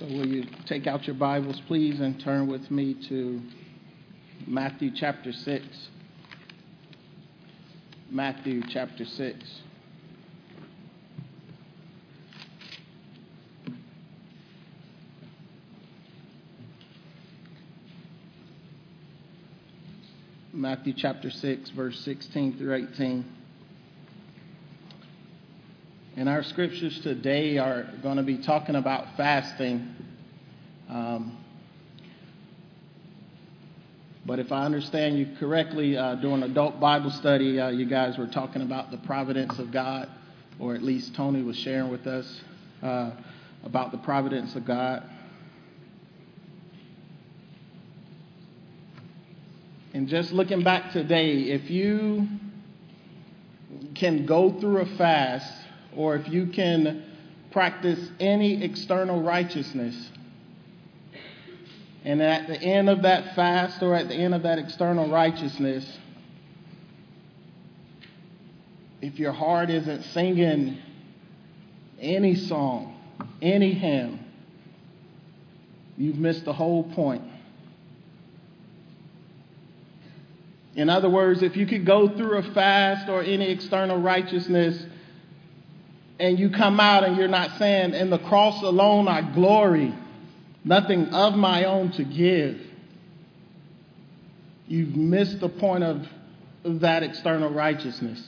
So, will you take out your Bibles, please, and turn with me to Matthew chapter 6. Matthew chapter 6. Matthew chapter 6, verse 16 through 18. And our scriptures today are going to be talking about fasting. Um, but if I understand you correctly, uh, during adult Bible study, uh, you guys were talking about the providence of God, or at least Tony was sharing with us uh, about the providence of God. And just looking back today, if you can go through a fast, or if you can practice any external righteousness, and at the end of that fast or at the end of that external righteousness, if your heart isn't singing any song, any hymn, you've missed the whole point. In other words, if you could go through a fast or any external righteousness and you come out and you're not saying, In the cross alone I glory, nothing of my own to give, you've missed the point of that external righteousness.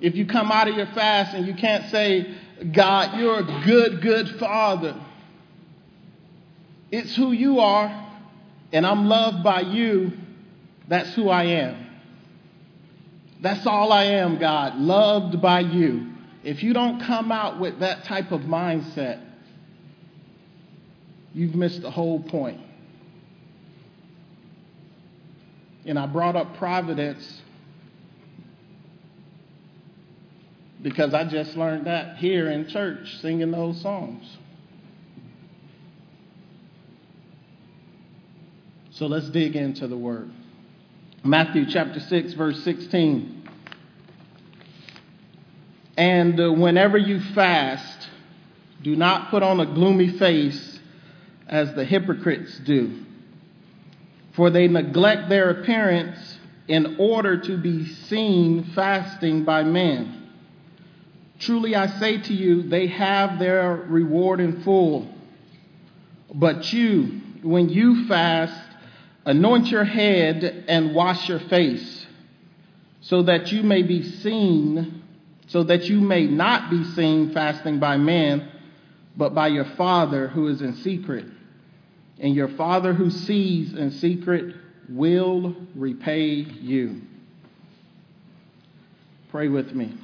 If you come out of your fast and you can't say, God, you're a good, good father, it's who you are, and I'm loved by you that's who I am. That's all I am, God, loved by you. If you don't come out with that type of mindset, you've missed the whole point. And I brought up providence because I just learned that here in church singing those songs. So let's dig into the word. Matthew chapter 6, verse 16. And uh, whenever you fast, do not put on a gloomy face as the hypocrites do, for they neglect their appearance in order to be seen fasting by men. Truly I say to you, they have their reward in full. But you, when you fast, Anoint your head and wash your face, so that you may be seen, so that you may not be seen fasting by men, but by your Father who is in secret. And your Father who sees in secret will repay you. Pray with me.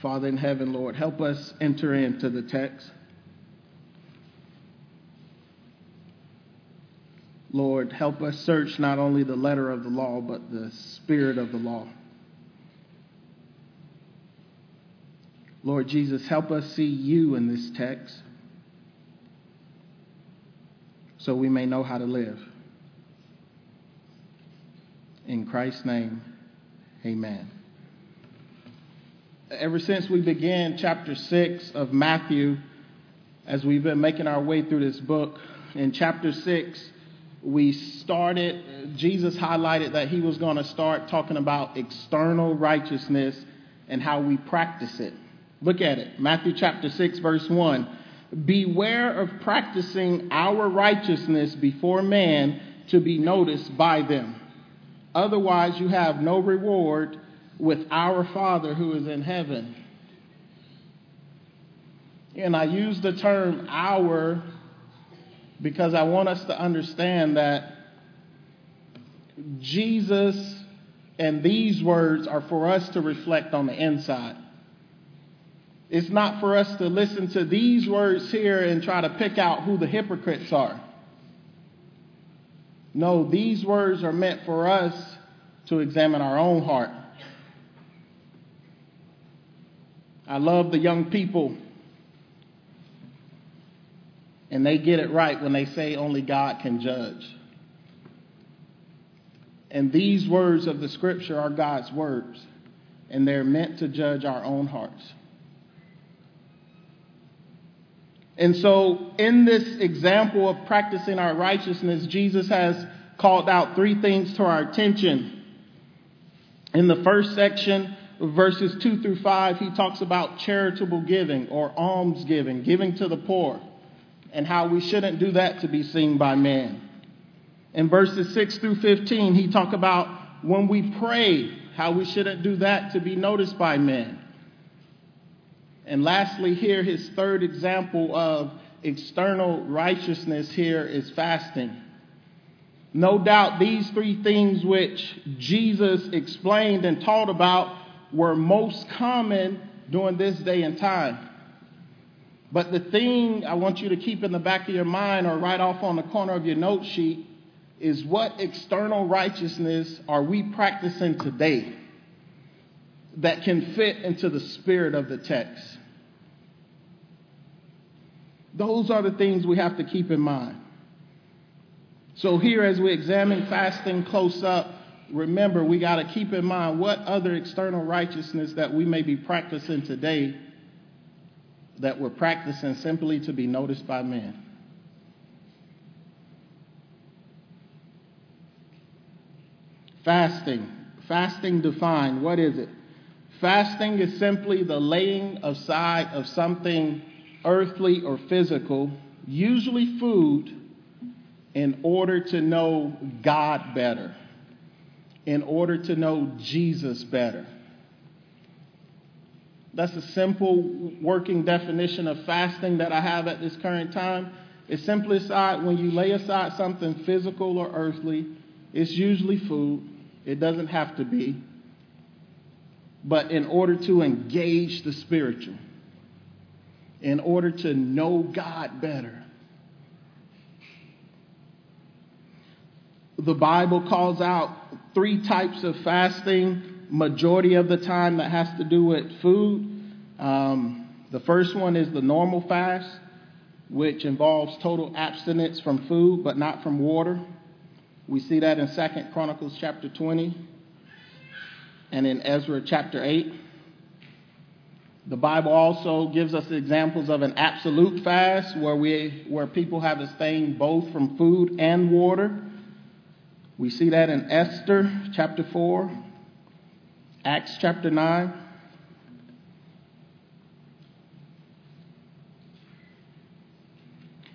Father in heaven, Lord, help us enter into the text. Lord, help us search not only the letter of the law, but the spirit of the law. Lord Jesus, help us see you in this text so we may know how to live. In Christ's name, amen. Ever since we began chapter 6 of Matthew, as we've been making our way through this book, in chapter 6, we started, Jesus highlighted that he was going to start talking about external righteousness and how we practice it. Look at it Matthew chapter 6, verse 1. Beware of practicing our righteousness before man to be noticed by them. Otherwise, you have no reward with our Father who is in heaven. And I use the term our because I want us to understand that Jesus and these words are for us to reflect on the inside. It's not for us to listen to these words here and try to pick out who the hypocrites are. No, these words are meant for us to examine our own heart. I love the young people and they get it right when they say only God can judge. And these words of the scripture are God's words. and they're meant to judge our own hearts. And so, in this example of practicing our righteousness, Jesus has called out three things to our attention. In the first section, verses 2 through 5, he talks about charitable giving or alms giving, giving to the poor, and how we shouldn't do that to be seen by man. In verses 6 through 15, he talked about when we pray, how we shouldn't do that to be noticed by men. And lastly, here, his third example of external righteousness here is fasting. No doubt these three things which Jesus explained and taught about were most common during this day and time. But the thing I want you to keep in the back of your mind or right off on the corner of your note sheet is what external righteousness are we practicing today that can fit into the spirit of the text? Those are the things we have to keep in mind. So, here, as we examine fasting close up, remember we got to keep in mind what other external righteousness that we may be practicing today that we're practicing simply to be noticed by men. Fasting. Fasting defined. What is it? Fasting is simply the laying aside of something earthly or physical, usually food, in order to know God better, in order to know Jesus better. That's a simple working definition of fasting that I have at this current time. It's simply aside when you lay aside something physical or earthly, it's usually food. It doesn't have to be. But in order to engage the spiritual, in order to know God better. The Bible calls out three types of fasting, majority of the time that has to do with food. Um, the first one is the normal fast, which involves total abstinence from food but not from water. We see that in Second Chronicles chapter 20 and in Ezra chapter 8. The Bible also gives us examples of an absolute fast where we where people have abstained both from food and water. We see that in Esther chapter 4, Acts chapter 9.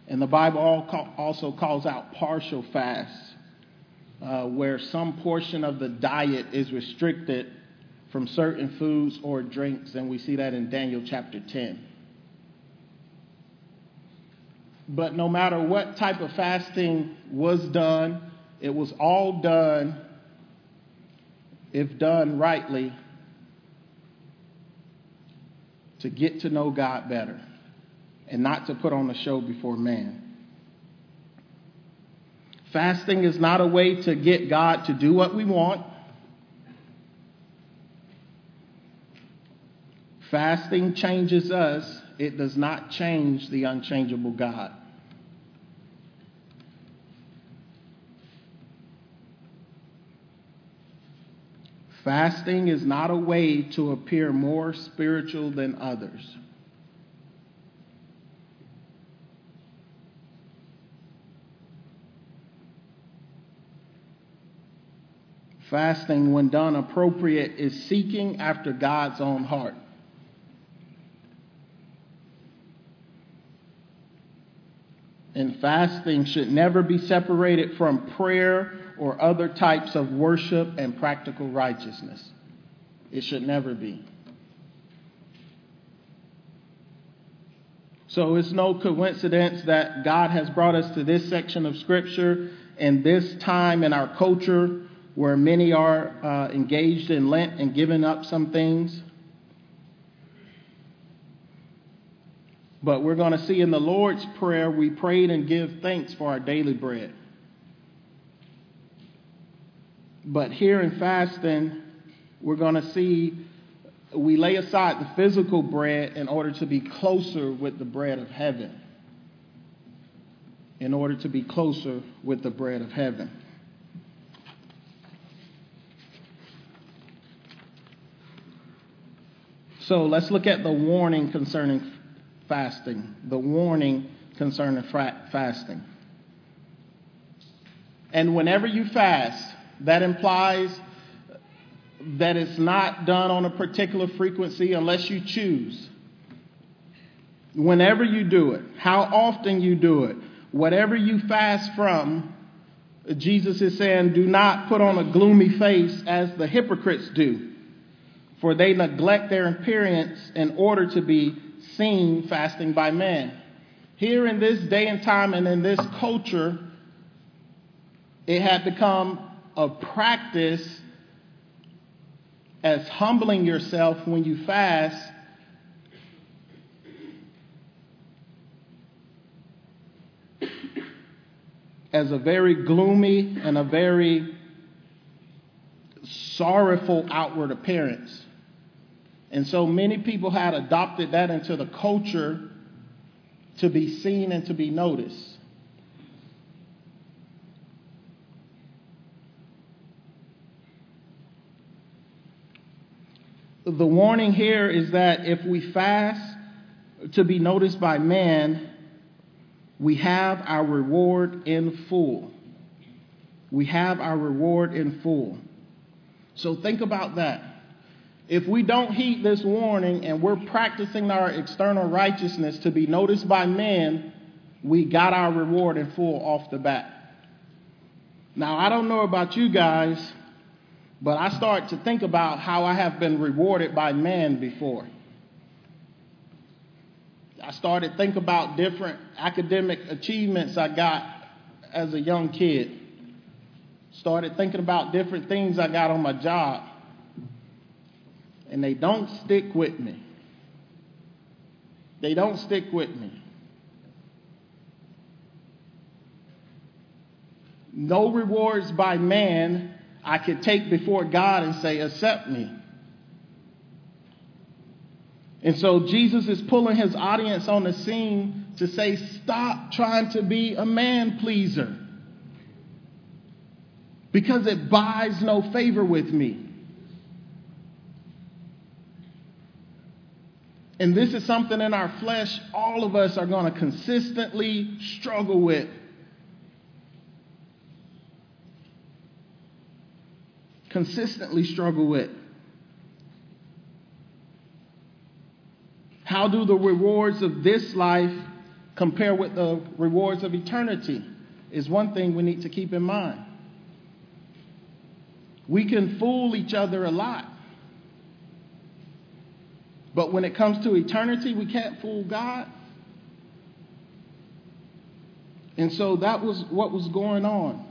And the Bible also calls out partial fasts, uh, where some portion of the diet is restricted from certain foods or drinks, and we see that in Daniel chapter 10. But no matter what type of fasting was done, it was all done, if done rightly, to get to know God better and not to put on a show before man. Fasting is not a way to get God to do what we want. Fasting changes us, it does not change the unchangeable God. Fasting is not a way to appear more spiritual than others. Fasting, when done appropriate, is seeking after God's own heart. And fasting should never be separated from prayer or other types of worship and practical righteousness. It should never be. So it's no coincidence that God has brought us to this section of Scripture and this time in our culture where many are uh, engaged in Lent and giving up some things. But we're going to see in the Lord's Prayer, we prayed and give thanks for our daily bread. But here in fasting, we're going to see we lay aside the physical bread in order to be closer with the bread of heaven. In order to be closer with the bread of heaven. So let's look at the warning concerning fasting. The warning concerning fra- fasting. And whenever you fast, that implies that it's not done on a particular frequency unless you choose. Whenever you do it, how often you do it, whatever you fast from, Jesus is saying, do not put on a gloomy face as the hypocrites do, for they neglect their appearance in order to be seen fasting by men. Here in this day and time and in this culture, it had become a practice as humbling yourself when you fast as a very gloomy and a very sorrowful outward appearance. And so many people had adopted that into the culture to be seen and to be noticed. The warning here is that if we fast to be noticed by man, we have our reward in full. We have our reward in full. So think about that. If we don't heed this warning and we're practicing our external righteousness to be noticed by men, we got our reward in full off the bat. Now, I don't know about you guys, but I start to think about how I have been rewarded by man before. I started to think about different academic achievements I got as a young kid. Started thinking about different things I got on my job. And they don't stick with me. They don't stick with me. No rewards by man I could take before God and say, accept me. And so Jesus is pulling his audience on the scene to say, stop trying to be a man pleaser. Because it buys no favor with me. And this is something in our flesh all of us are going to consistently struggle with. Consistently struggle with. How do the rewards of this life compare with the rewards of eternity? Is one thing we need to keep in mind. We can fool each other a lot. But when it comes to eternity, we can't fool God. And so that was what was going on.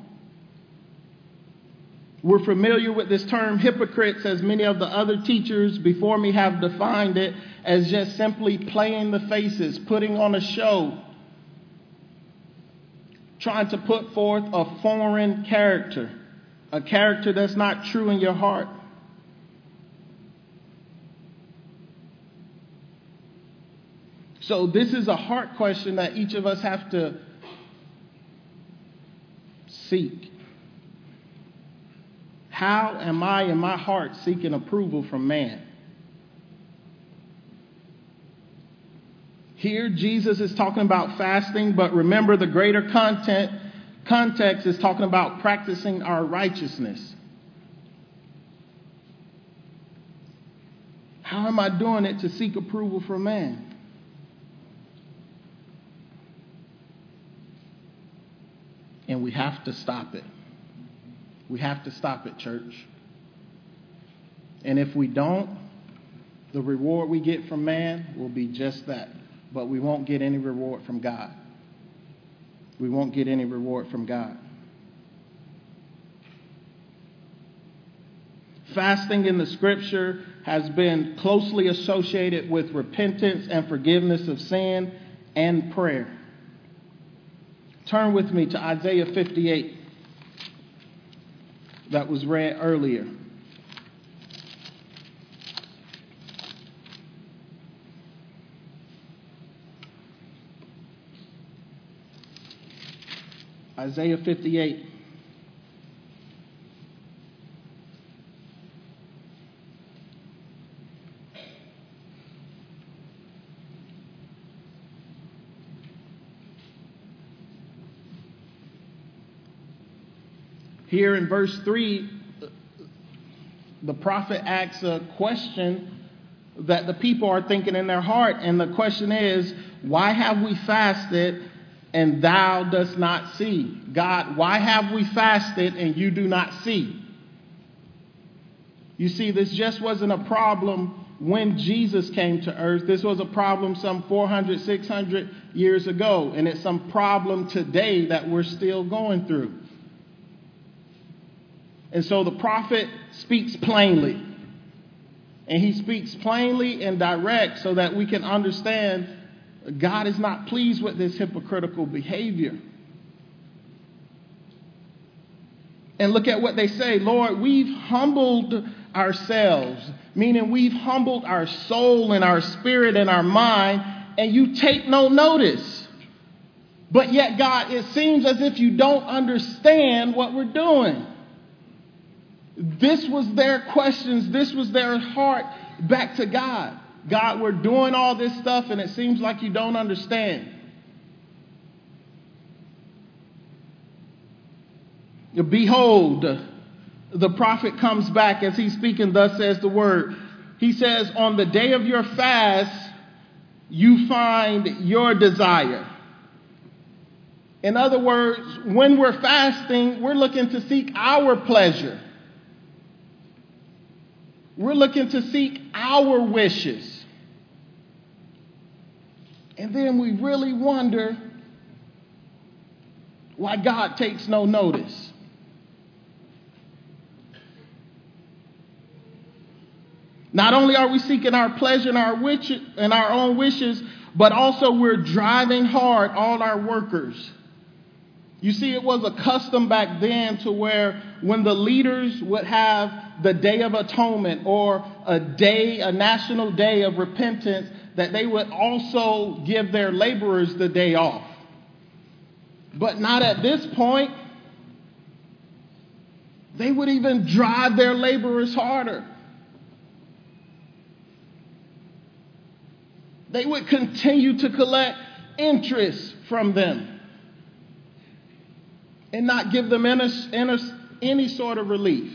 We're familiar with this term hypocrites, as many of the other teachers before me have defined it as just simply playing the faces, putting on a show, trying to put forth a foreign character, a character that's not true in your heart. So, this is a heart question that each of us have to seek. How am I in my heart seeking approval from man? Here, Jesus is talking about fasting, but remember the greater content, context is talking about practicing our righteousness. How am I doing it to seek approval from man? And we have to stop it. We have to stop it, church. And if we don't, the reward we get from man will be just that but we won't get any reward from God. We won't get any reward from God. Fasting in the scripture has been closely associated with repentance and forgiveness of sin and prayer. Turn with me to Isaiah 58 that was read earlier. Isaiah 58. Here in verse 3, the prophet asks a question that the people are thinking in their heart. And the question is, Why have we fasted and thou dost not see? God, why have we fasted and you do not see? You see, this just wasn't a problem when Jesus came to earth. This was a problem some 400, 600 years ago, and it's some problem today that we're still going through. And so the prophet speaks plainly. And he speaks plainly and direct so that we can understand God is not pleased with this hypocritical behavior. And look at what they say Lord, we've humbled ourselves, meaning we've humbled our soul and our spirit and our mind, and you take no notice. But yet, God, it seems as if you don't understand what we're doing. This was their questions, this was their heart back to God. God, we're doing all this stuff, and it seems like you don't understand. Behold, the prophet comes back as he's speaking, thus says the word. He says, On the day of your fast, you find your desire. In other words, when we're fasting, we're looking to seek our pleasure. We're looking to seek our wishes. And then we really wonder why God takes no notice. Not only are we seeking our pleasure and our, wish, and our own wishes, but also we're driving hard all our workers. You see, it was a custom back then to where when the leaders would have the Day of Atonement or a day, a national day of repentance, that they would also give their laborers the day off. But not at this point. They would even drive their laborers harder. they would continue to collect interest from them and not give them any, any, any sort of relief.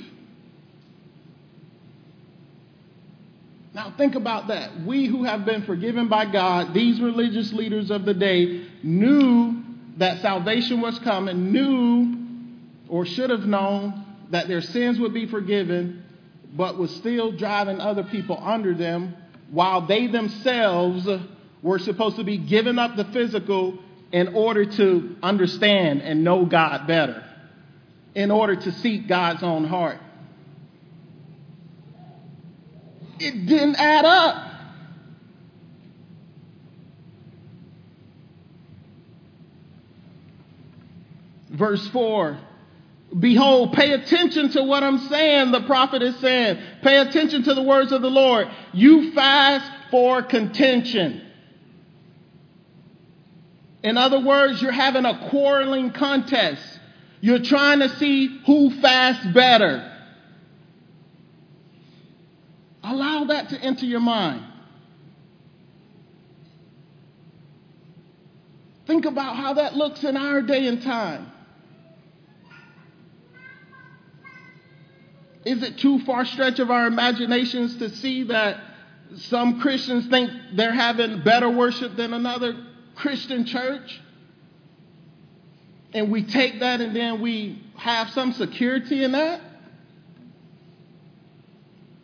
Now, think about that. We who have been forgiven by God, these religious leaders of the day, knew that salvation was coming, knew or should have known that their sins would be forgiven, but was still driving other people under them while they themselves were supposed to be giving up the physical in order to understand and know God better, in order to seek God's own heart. It didn't add up. Verse 4 Behold, pay attention to what I'm saying, the prophet is saying. Pay attention to the words of the Lord. You fast for contention. In other words, you're having a quarreling contest. You're trying to see who fasts better. Allow that to enter your mind. Think about how that looks in our day and time. Is it too far stretch of our imaginations to see that some Christians think they're having better worship than another Christian church? And we take that and then we have some security in that?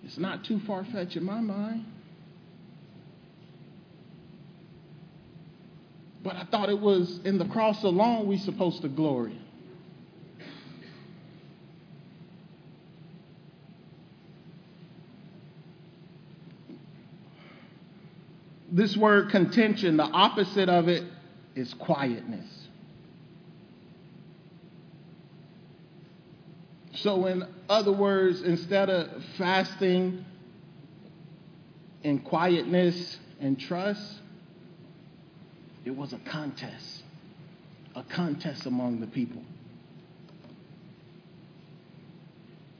It's not too far fetched in my mind. But I thought it was in the cross alone we're supposed to glory. This word contention, the opposite of it is quietness. So, in other words, instead of fasting in quietness and trust, it was a contest, a contest among the people.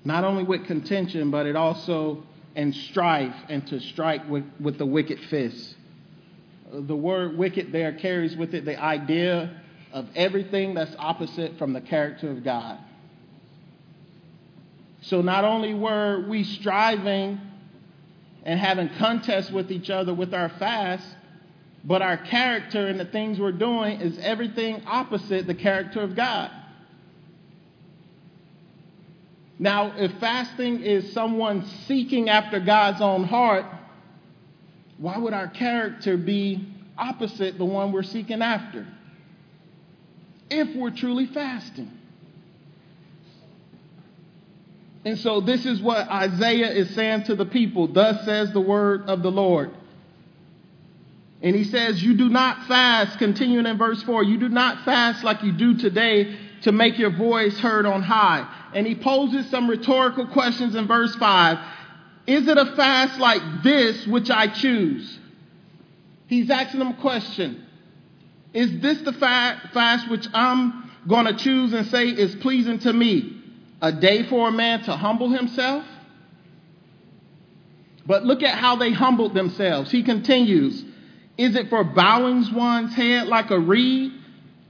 Not only with contention, but it also in strife and to strike with, with the wicked fist the word wicked there carries with it the idea of everything that's opposite from the character of God. So not only were we striving and having contests with each other with our fast, but our character and the things we're doing is everything opposite the character of God. Now, if fasting is someone seeking after God's own heart, why would our character be opposite the one we're seeking after? If we're truly fasting. And so, this is what Isaiah is saying to the people Thus says the word of the Lord. And he says, You do not fast, continuing in verse 4, you do not fast like you do today to make your voice heard on high. And he poses some rhetorical questions in verse 5. Is it a fast like this which I choose? He's asking them a question. Is this the fast which I'm going to choose and say is pleasing to me? A day for a man to humble himself? But look at how they humbled themselves. He continues Is it for bowing one's head like a reed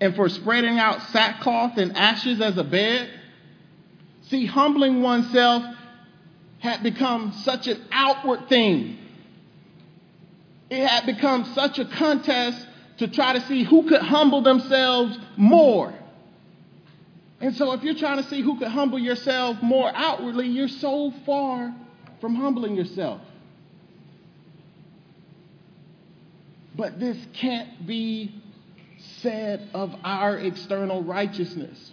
and for spreading out sackcloth and ashes as a bed? See, humbling oneself had become such an outward thing. It had become such a contest to try to see who could humble themselves more. And so, if you're trying to see who could humble yourself more outwardly, you're so far from humbling yourself. But this can't be said of our external righteousness.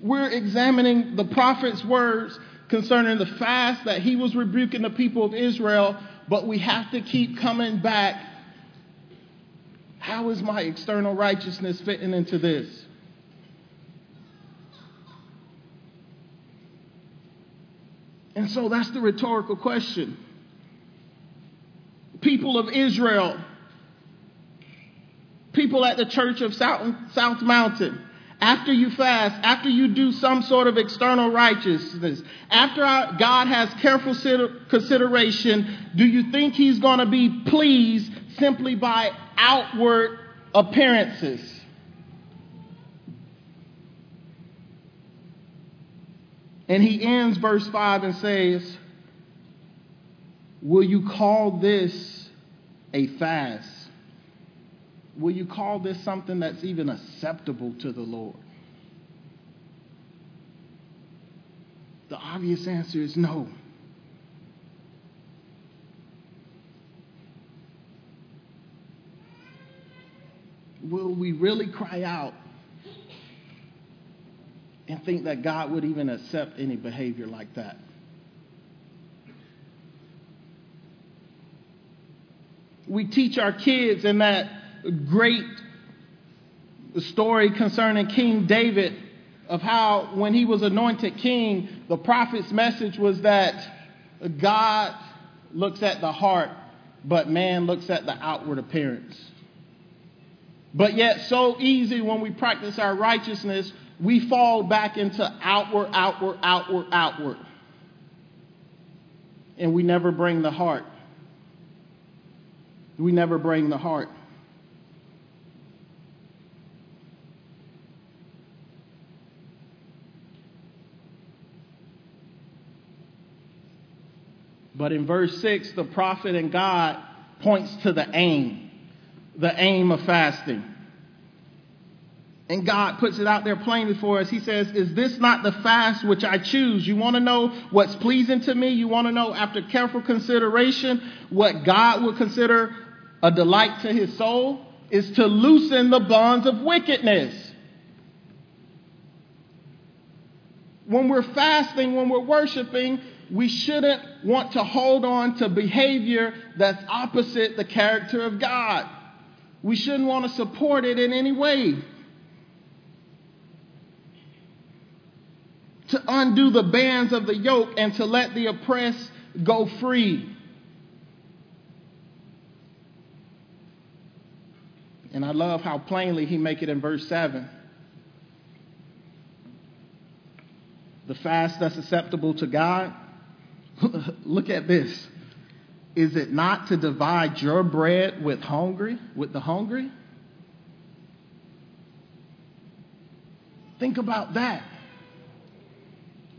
We're examining the prophet's words concerning the fast that he was rebuking the people of Israel, but we have to keep coming back. How is my external righteousness fitting into this? And so that's the rhetorical question. People of Israel people at the church of South, South Mountain, after you fast, after you do some sort of external righteousness, after God has careful consideration, do you think He's going to be pleased simply by outward appearances? And he ends verse 5 and says, Will you call this a fast? Will you call this something that's even acceptable to the Lord? The obvious answer is no. Will we really cry out and think that God would even accept any behavior like that? We teach our kids in that great story concerning King David of how when he was anointed king, the prophet's message was that God looks at the heart, but man looks at the outward appearance. But yet, so easy when we practice our righteousness, we fall back into outward, outward, outward, outward. And we never bring the heart. We never bring the heart. But in verse 6, the prophet and God points to the aim, the aim of fasting. And God puts it out there plainly for us. He says, Is this not the fast which I choose? You want to know what's pleasing to me? You want to know, after careful consideration, what God would consider a delight to his soul? Is to loosen the bonds of wickedness. When we're fasting, when we're worshiping, we shouldn't want to hold on to behavior that's opposite the character of God. We shouldn't want to support it in any way. To undo the bands of the yoke and to let the oppressed go free. And I love how plainly he make it in verse 7. The fast that's acceptable to God Look at this. Is it not to divide your bread with hungry, with the hungry? Think about that.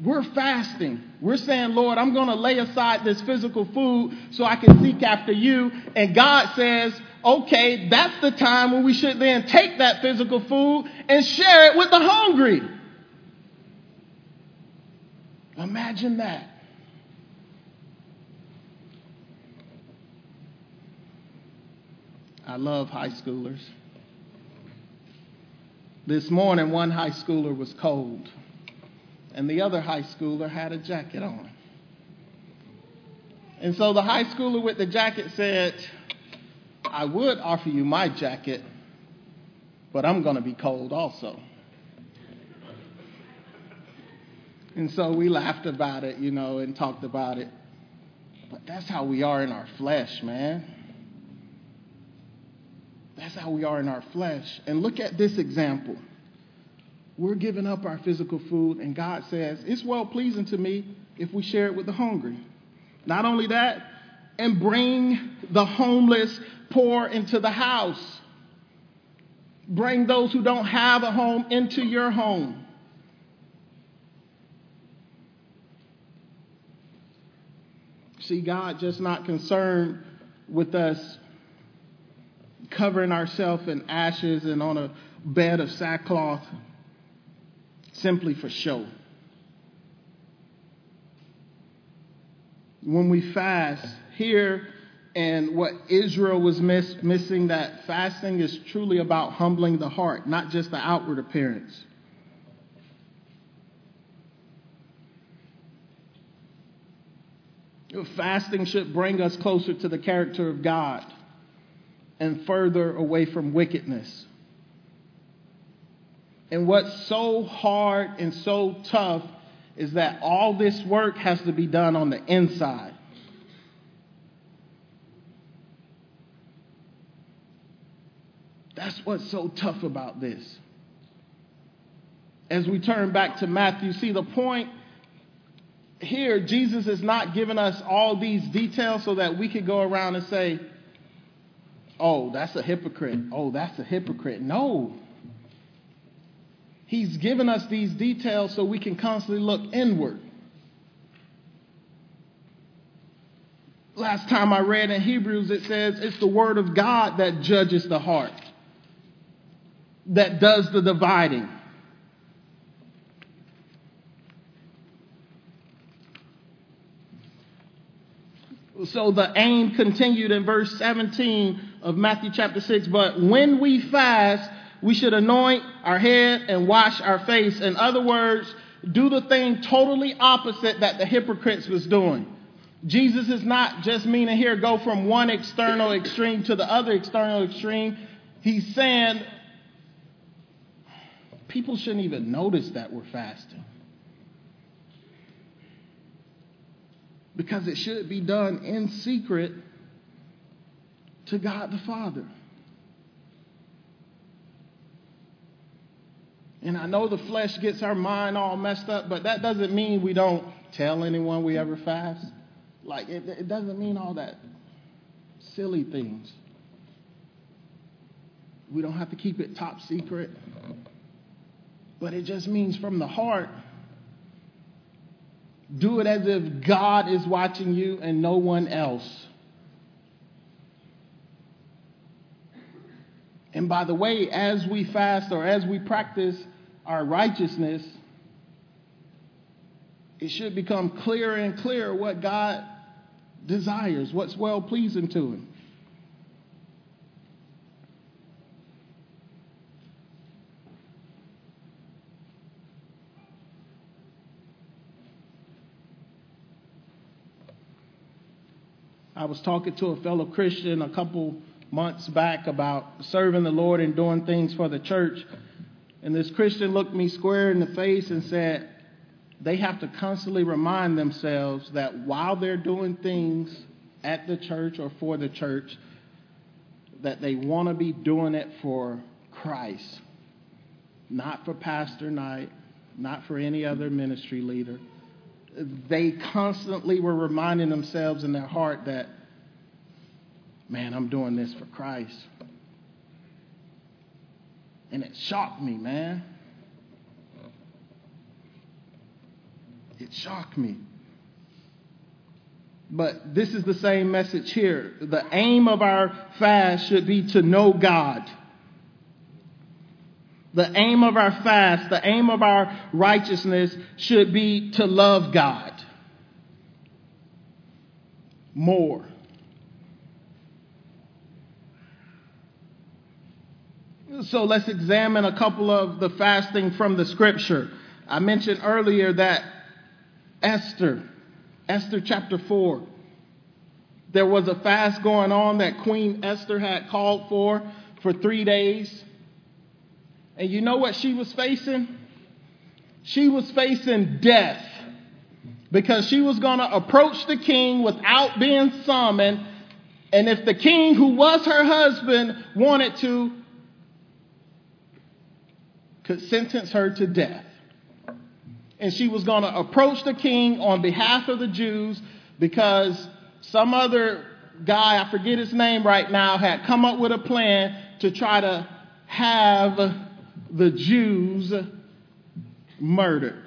we're fasting. We're saying, Lord, I'm going to lay aside this physical food so I can seek after you. And God says, okay, that's the time when we should then take that physical food and share it with the hungry. Imagine that. I love high schoolers. This morning, one high schooler was cold and the other high schooler had a jacket on. And so the high schooler with the jacket said, I would offer you my jacket, but I'm going to be cold also. And so we laughed about it, you know, and talked about it. But that's how we are in our flesh, man. That's how we are in our flesh. And look at this example we're giving up our physical food, and God says, It's well pleasing to me if we share it with the hungry. Not only that, and bring the homeless poor into the house. Bring those who don't have a home into your home. See, God just not concerned with us covering ourselves in ashes and on a bed of sackcloth simply for show. When we fast, here and what Israel was miss, missing, that fasting is truly about humbling the heart, not just the outward appearance. Fasting should bring us closer to the character of God and further away from wickedness. And what's so hard and so tough is that all this work has to be done on the inside. That's what's so tough about this. As we turn back to Matthew, see the point here, Jesus is not giving us all these details so that we could go around and say, oh, that's a hypocrite. Oh, that's a hypocrite. No. He's given us these details so we can constantly look inward. Last time I read in Hebrews, it says it's the Word of God that judges the heart, that does the dividing. So the aim continued in verse 17 of Matthew chapter 6. But when we fast, we should anoint our head and wash our face. In other words, do the thing totally opposite that the hypocrites was doing. Jesus is not just meaning here go from one external extreme to the other external extreme. He's saying people shouldn't even notice that we're fasting. Because it should be done in secret to God the Father. And I know the flesh gets our mind all messed up, but that doesn't mean we don't tell anyone we ever fast. Like, it, it doesn't mean all that silly things. We don't have to keep it top secret. But it just means from the heart, do it as if God is watching you and no one else. And by the way, as we fast or as we practice our righteousness, it should become clearer and clearer what God desires, what's well pleasing to Him. I was talking to a fellow Christian a couple months back about serving the Lord and doing things for the church. And this Christian looked me square in the face and said, they have to constantly remind themselves that while they're doing things at the church or for the church, that they want to be doing it for Christ, not for Pastor Knight, not for any other ministry leader. They constantly were reminding themselves in their heart that, man, I'm doing this for Christ. And it shocked me, man. It shocked me. But this is the same message here. The aim of our fast should be to know God. The aim of our fast, the aim of our righteousness should be to love God more. So let's examine a couple of the fasting from the scripture. I mentioned earlier that Esther, Esther chapter 4, there was a fast going on that Queen Esther had called for for three days. And you know what she was facing? She was facing death because she was going to approach the king without being summoned. And if the king, who was her husband, wanted to, could sentence her to death. And she was going to approach the king on behalf of the Jews because some other guy, I forget his name right now, had come up with a plan to try to have the Jews murdered.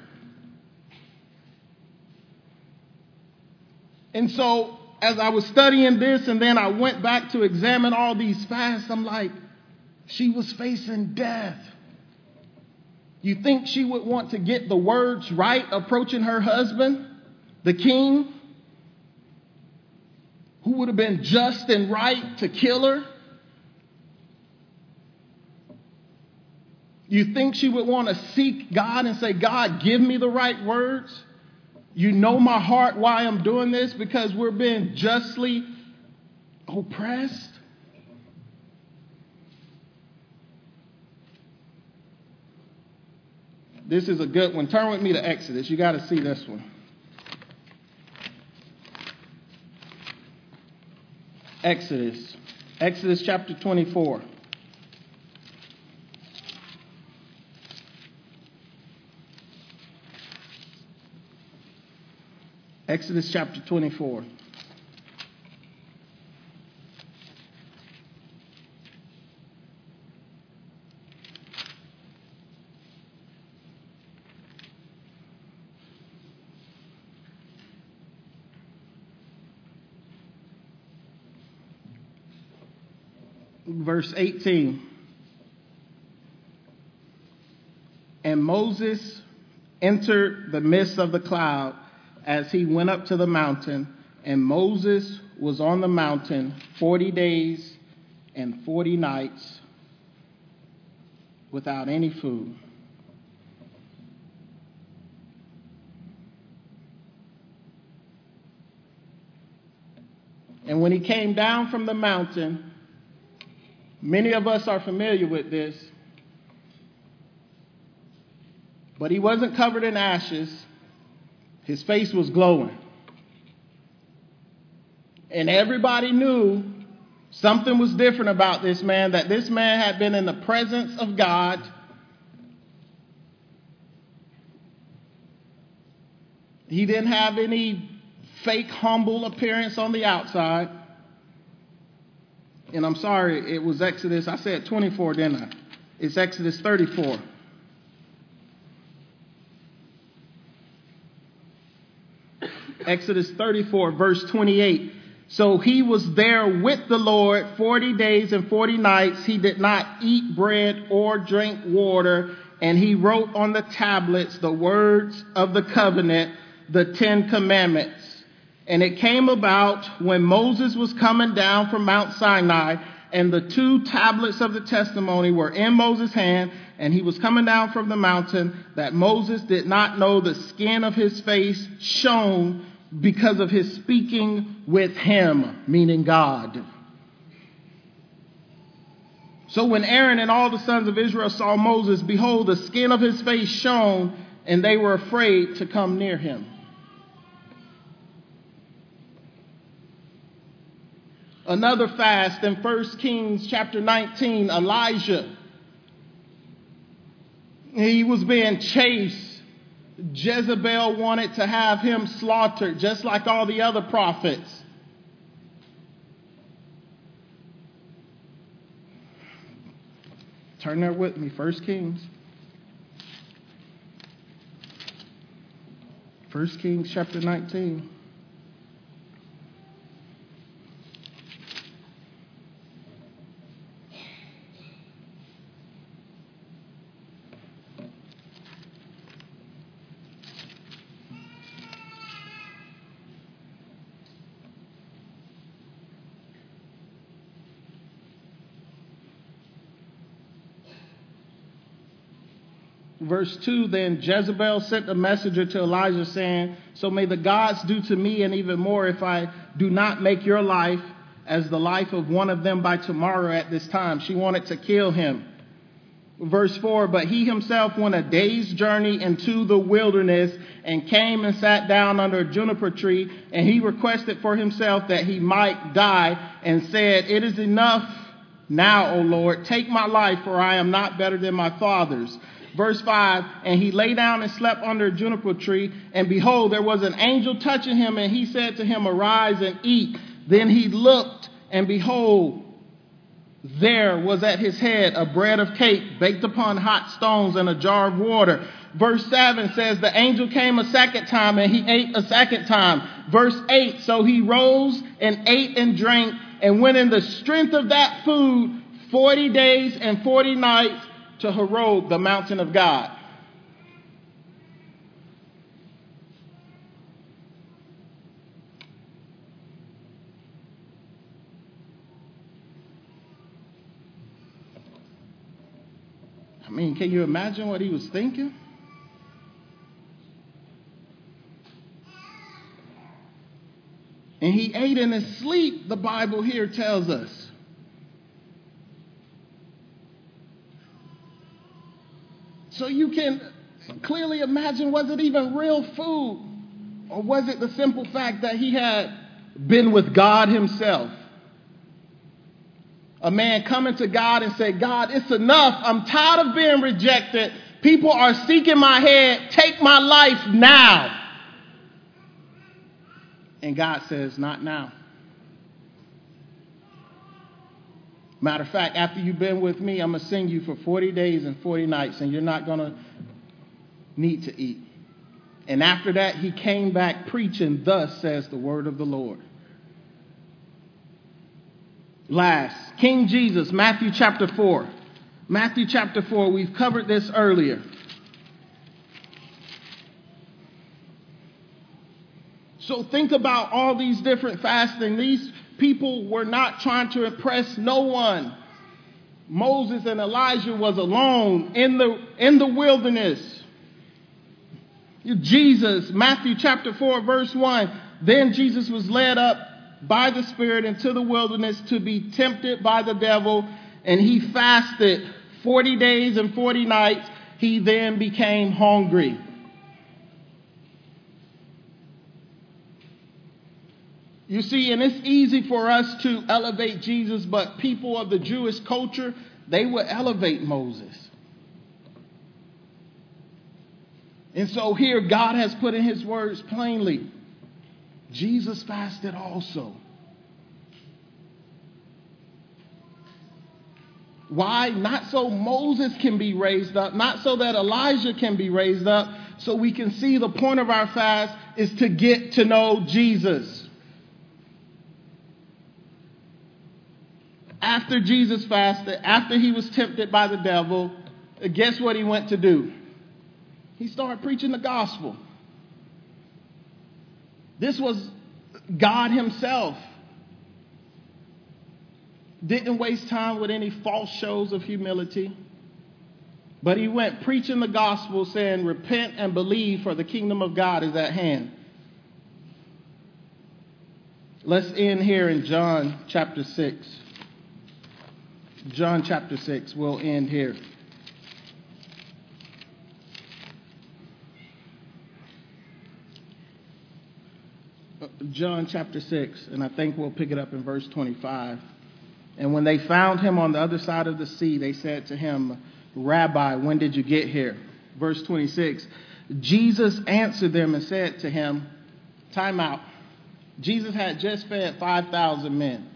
And so, as I was studying this and then I went back to examine all these fasts, I'm like, she was facing death. You think she would want to get the words right approaching her husband, the king, who would have been just and right to kill her? You think she would want to seek God and say, God, give me the right words? You know my heart why I'm doing this because we're being justly oppressed. This is a good one. Turn with me to Exodus. You got to see this one. Exodus. Exodus chapter 24. Exodus chapter 24. Verse 18. And Moses entered the midst of the cloud as he went up to the mountain, and Moses was on the mountain 40 days and 40 nights without any food. And when he came down from the mountain, many of us are familiar with this, but he wasn't covered in ashes his face was glowing. And everybody knew something was different about this man, that this man had been in the presence of God. He didn't have any fake, humble appearance on the outside. And I'm sorry, it was Exodus. I said 24, didn't I? It's Exodus 34. Exodus 34, verse 28. So he was there with the Lord 40 days and 40 nights. He did not eat bread or drink water. And he wrote on the tablets the words of the covenant, the Ten Commandments. And it came about when Moses was coming down from Mount Sinai, and the two tablets of the testimony were in Moses' hand, and he was coming down from the mountain, that Moses did not know the skin of his face shone because of his speaking with him, meaning God. So when Aaron and all the sons of Israel saw Moses, behold, the skin of his face shone, and they were afraid to come near him. Another fast in 1 Kings chapter 19, Elijah. He was being chased Jezebel wanted to have him slaughtered, just like all the other prophets. Turn there with me, 1 Kings. 1 Kings chapter 19. Verse 2 Then Jezebel sent a messenger to Elijah, saying, So may the gods do to me and even more if I do not make your life as the life of one of them by tomorrow at this time. She wanted to kill him. Verse 4 But he himself went a day's journey into the wilderness and came and sat down under a juniper tree, and he requested for himself that he might die, and said, It is enough now, O Lord, take my life, for I am not better than my fathers. Verse 5 And he lay down and slept under a juniper tree, and behold, there was an angel touching him, and he said to him, Arise and eat. Then he looked, and behold, there was at his head a bread of cake baked upon hot stones and a jar of water. Verse 7 says, The angel came a second time and he ate a second time. Verse 8 So he rose and ate and drank and went in the strength of that food 40 days and 40 nights to Horeb, the mountain of God. I mean, can you imagine what he was thinking? And he ate in his sleep, the Bible here tells us. So you can clearly imagine was it even real food? Or was it the simple fact that he had been with God himself? A man coming to God and say, God, it's enough. I'm tired of being rejected. People are seeking my head. Take my life now. And God says, Not now. Matter of fact, after you've been with me, I'm going to sing you for 40 days and 40 nights, and you're not going to need to eat. And after that, he came back preaching, Thus says the word of the Lord. Last, King Jesus, Matthew chapter 4. Matthew chapter 4, we've covered this earlier. So think about all these different fasting. These people were not trying to impress no one. Moses and Elijah was alone in the, in the wilderness. Jesus, Matthew chapter 4, verse 1. Then Jesus was led up by the Spirit into the wilderness to be tempted by the devil, and he fasted 40 days and 40 nights. He then became hungry. You see, and it's easy for us to elevate Jesus, but people of the Jewish culture, they would elevate Moses. And so here, God has put in his words plainly Jesus fasted also. Why? Not so Moses can be raised up, not so that Elijah can be raised up, so we can see the point of our fast is to get to know Jesus. After Jesus fasted, after he was tempted by the devil, guess what he went to do? He started preaching the gospel. This was God Himself. Didn't waste time with any false shows of humility. But he went preaching the gospel, saying, Repent and believe, for the kingdom of God is at hand. Let's end here in John chapter 6. John chapter 6. We'll end here. John chapter 6, and I think we'll pick it up in verse 25. And when they found him on the other side of the sea, they said to him, Rabbi, when did you get here? Verse 26 Jesus answered them and said to him, Time out. Jesus had just fed 5,000 men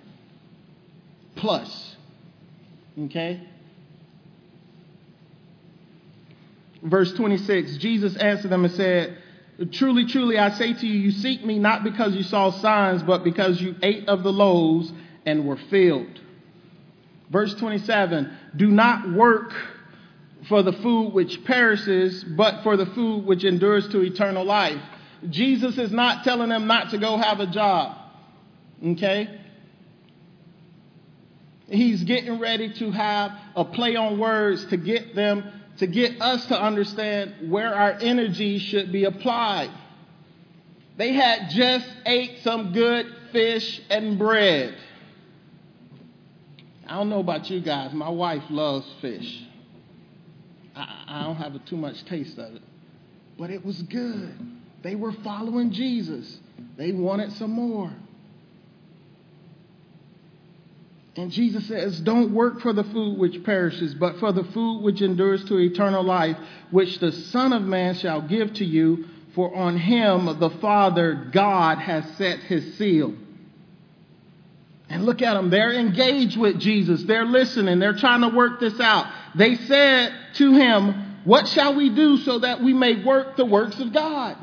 plus. Okay? Verse 26 Jesus answered them and said, Truly, truly, I say to you, you seek me not because you saw signs, but because you ate of the loaves and were filled. Verse 27 Do not work for the food which perishes, but for the food which endures to eternal life. Jesus is not telling them not to go have a job. Okay? He's getting ready to have a play on words to get them, to get us to understand where our energy should be applied. They had just ate some good fish and bread. I don't know about you guys. My wife loves fish. I, I don't have a, too much taste of it. But it was good. They were following Jesus, they wanted some more. And Jesus says, Don't work for the food which perishes, but for the food which endures to eternal life, which the Son of Man shall give to you, for on him the Father God has set his seal. And look at them. They're engaged with Jesus. They're listening. They're trying to work this out. They said to him, What shall we do so that we may work the works of God?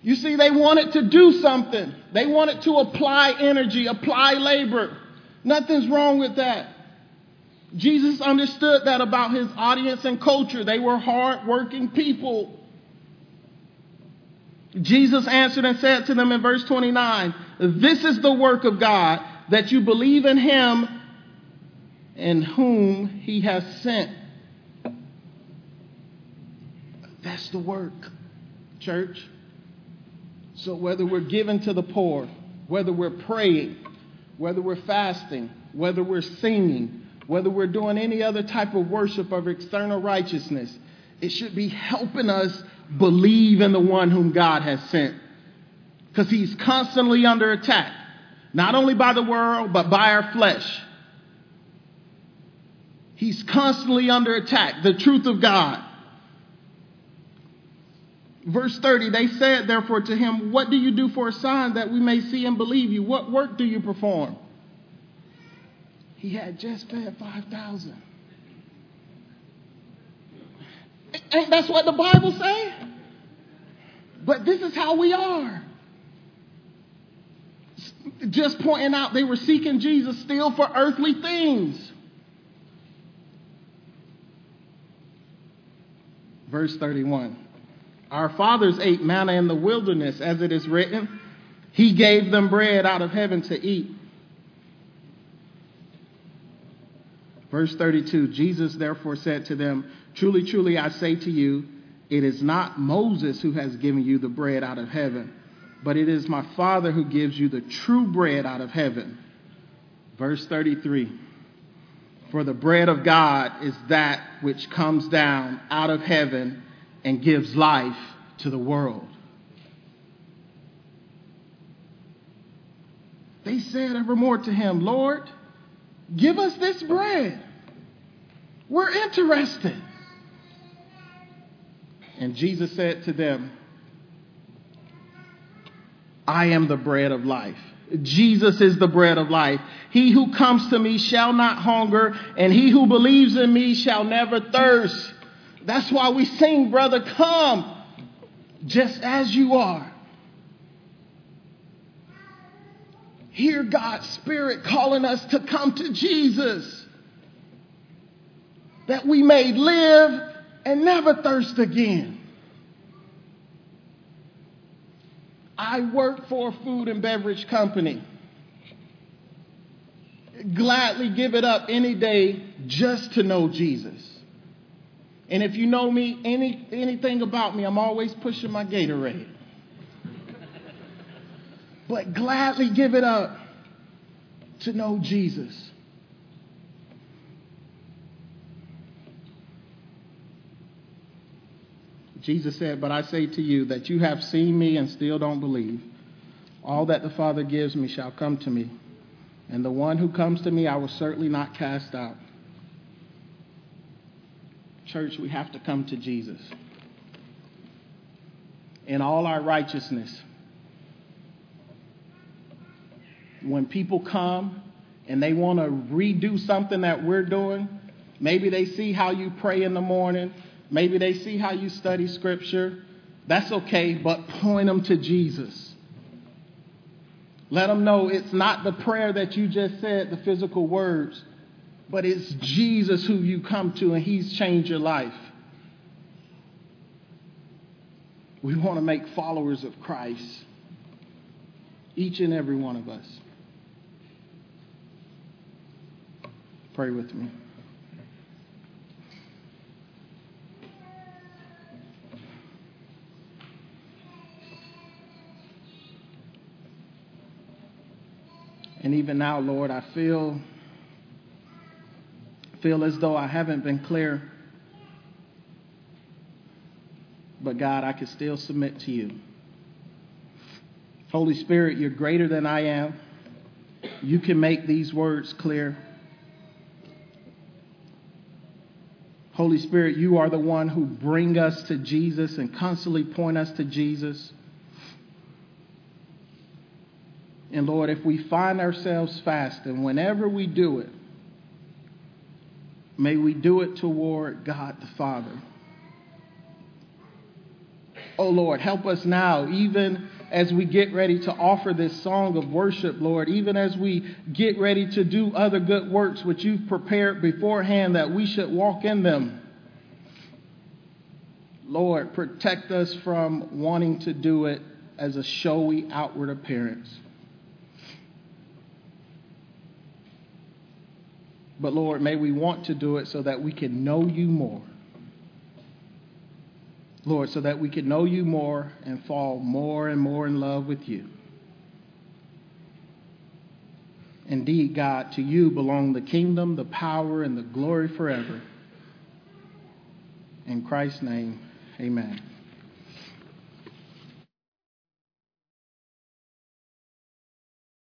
You see, they wanted to do something. They wanted to apply energy, apply labor. Nothing's wrong with that. Jesus understood that about his audience and culture. They were hard-working people. Jesus answered and said to them in verse 29, This is the work of God, that you believe in him in whom he has sent. That's the work, church. So whether we're giving to the poor, whether we're praying, whether we're fasting, whether we're singing, whether we're doing any other type of worship of external righteousness, it should be helping us believe in the one whom God has sent. Because he's constantly under attack, not only by the world, but by our flesh. He's constantly under attack, the truth of God. Verse 30, they said therefore to him, What do you do for a sign that we may see and believe you? What work do you perform? He had just fed 5,000. Ain't that's what the Bible say? But this is how we are. Just pointing out they were seeking Jesus still for earthly things. Verse 31. Our fathers ate manna in the wilderness, as it is written, He gave them bread out of heaven to eat. Verse 32 Jesus therefore said to them, Truly, truly, I say to you, it is not Moses who has given you the bread out of heaven, but it is my Father who gives you the true bread out of heaven. Verse 33 For the bread of God is that which comes down out of heaven and gives life to the world. They said evermore to him, Lord, give us this bread. We're interested. And Jesus said to them, I am the bread of life. Jesus is the bread of life. He who comes to me shall not hunger, and he who believes in me shall never thirst. That's why we sing, brother, come just as you are. Hear God's Spirit calling us to come to Jesus that we may live and never thirst again. I work for a food and beverage company. Gladly give it up any day just to know Jesus. And if you know me, any, anything about me, I'm always pushing my Gatorade. but gladly give it up to know Jesus. Jesus said, But I say to you that you have seen me and still don't believe. All that the Father gives me shall come to me, and the one who comes to me I will certainly not cast out. Church, we have to come to Jesus. In all our righteousness, when people come and they want to redo something that we're doing, maybe they see how you pray in the morning, maybe they see how you study scripture, That's okay, but point them to Jesus. Let them know it's not the prayer that you just said, the physical words, but it's Jesus who you come to and He's changed your life. We want to make followers of Christ, each and every one of us. Pray with me. And even now, Lord, I feel feel as though I haven't been clear. But God, I can still submit to you. Holy Spirit, you're greater than I am. You can make these words clear. Holy Spirit, you are the one who bring us to Jesus and constantly point us to Jesus. And Lord, if we find ourselves fasting, whenever we do it, may we do it toward God the Father. Oh Lord, help us now, even as we get ready to offer this song of worship, Lord, even as we get ready to do other good works which you've prepared beforehand that we should walk in them. Lord, protect us from wanting to do it as a showy outward appearance. But Lord, may we want to do it so that we can know you more. Lord, so that we can know you more and fall more and more in love with you. Indeed, God, to you belong the kingdom, the power, and the glory forever. In Christ's name, amen.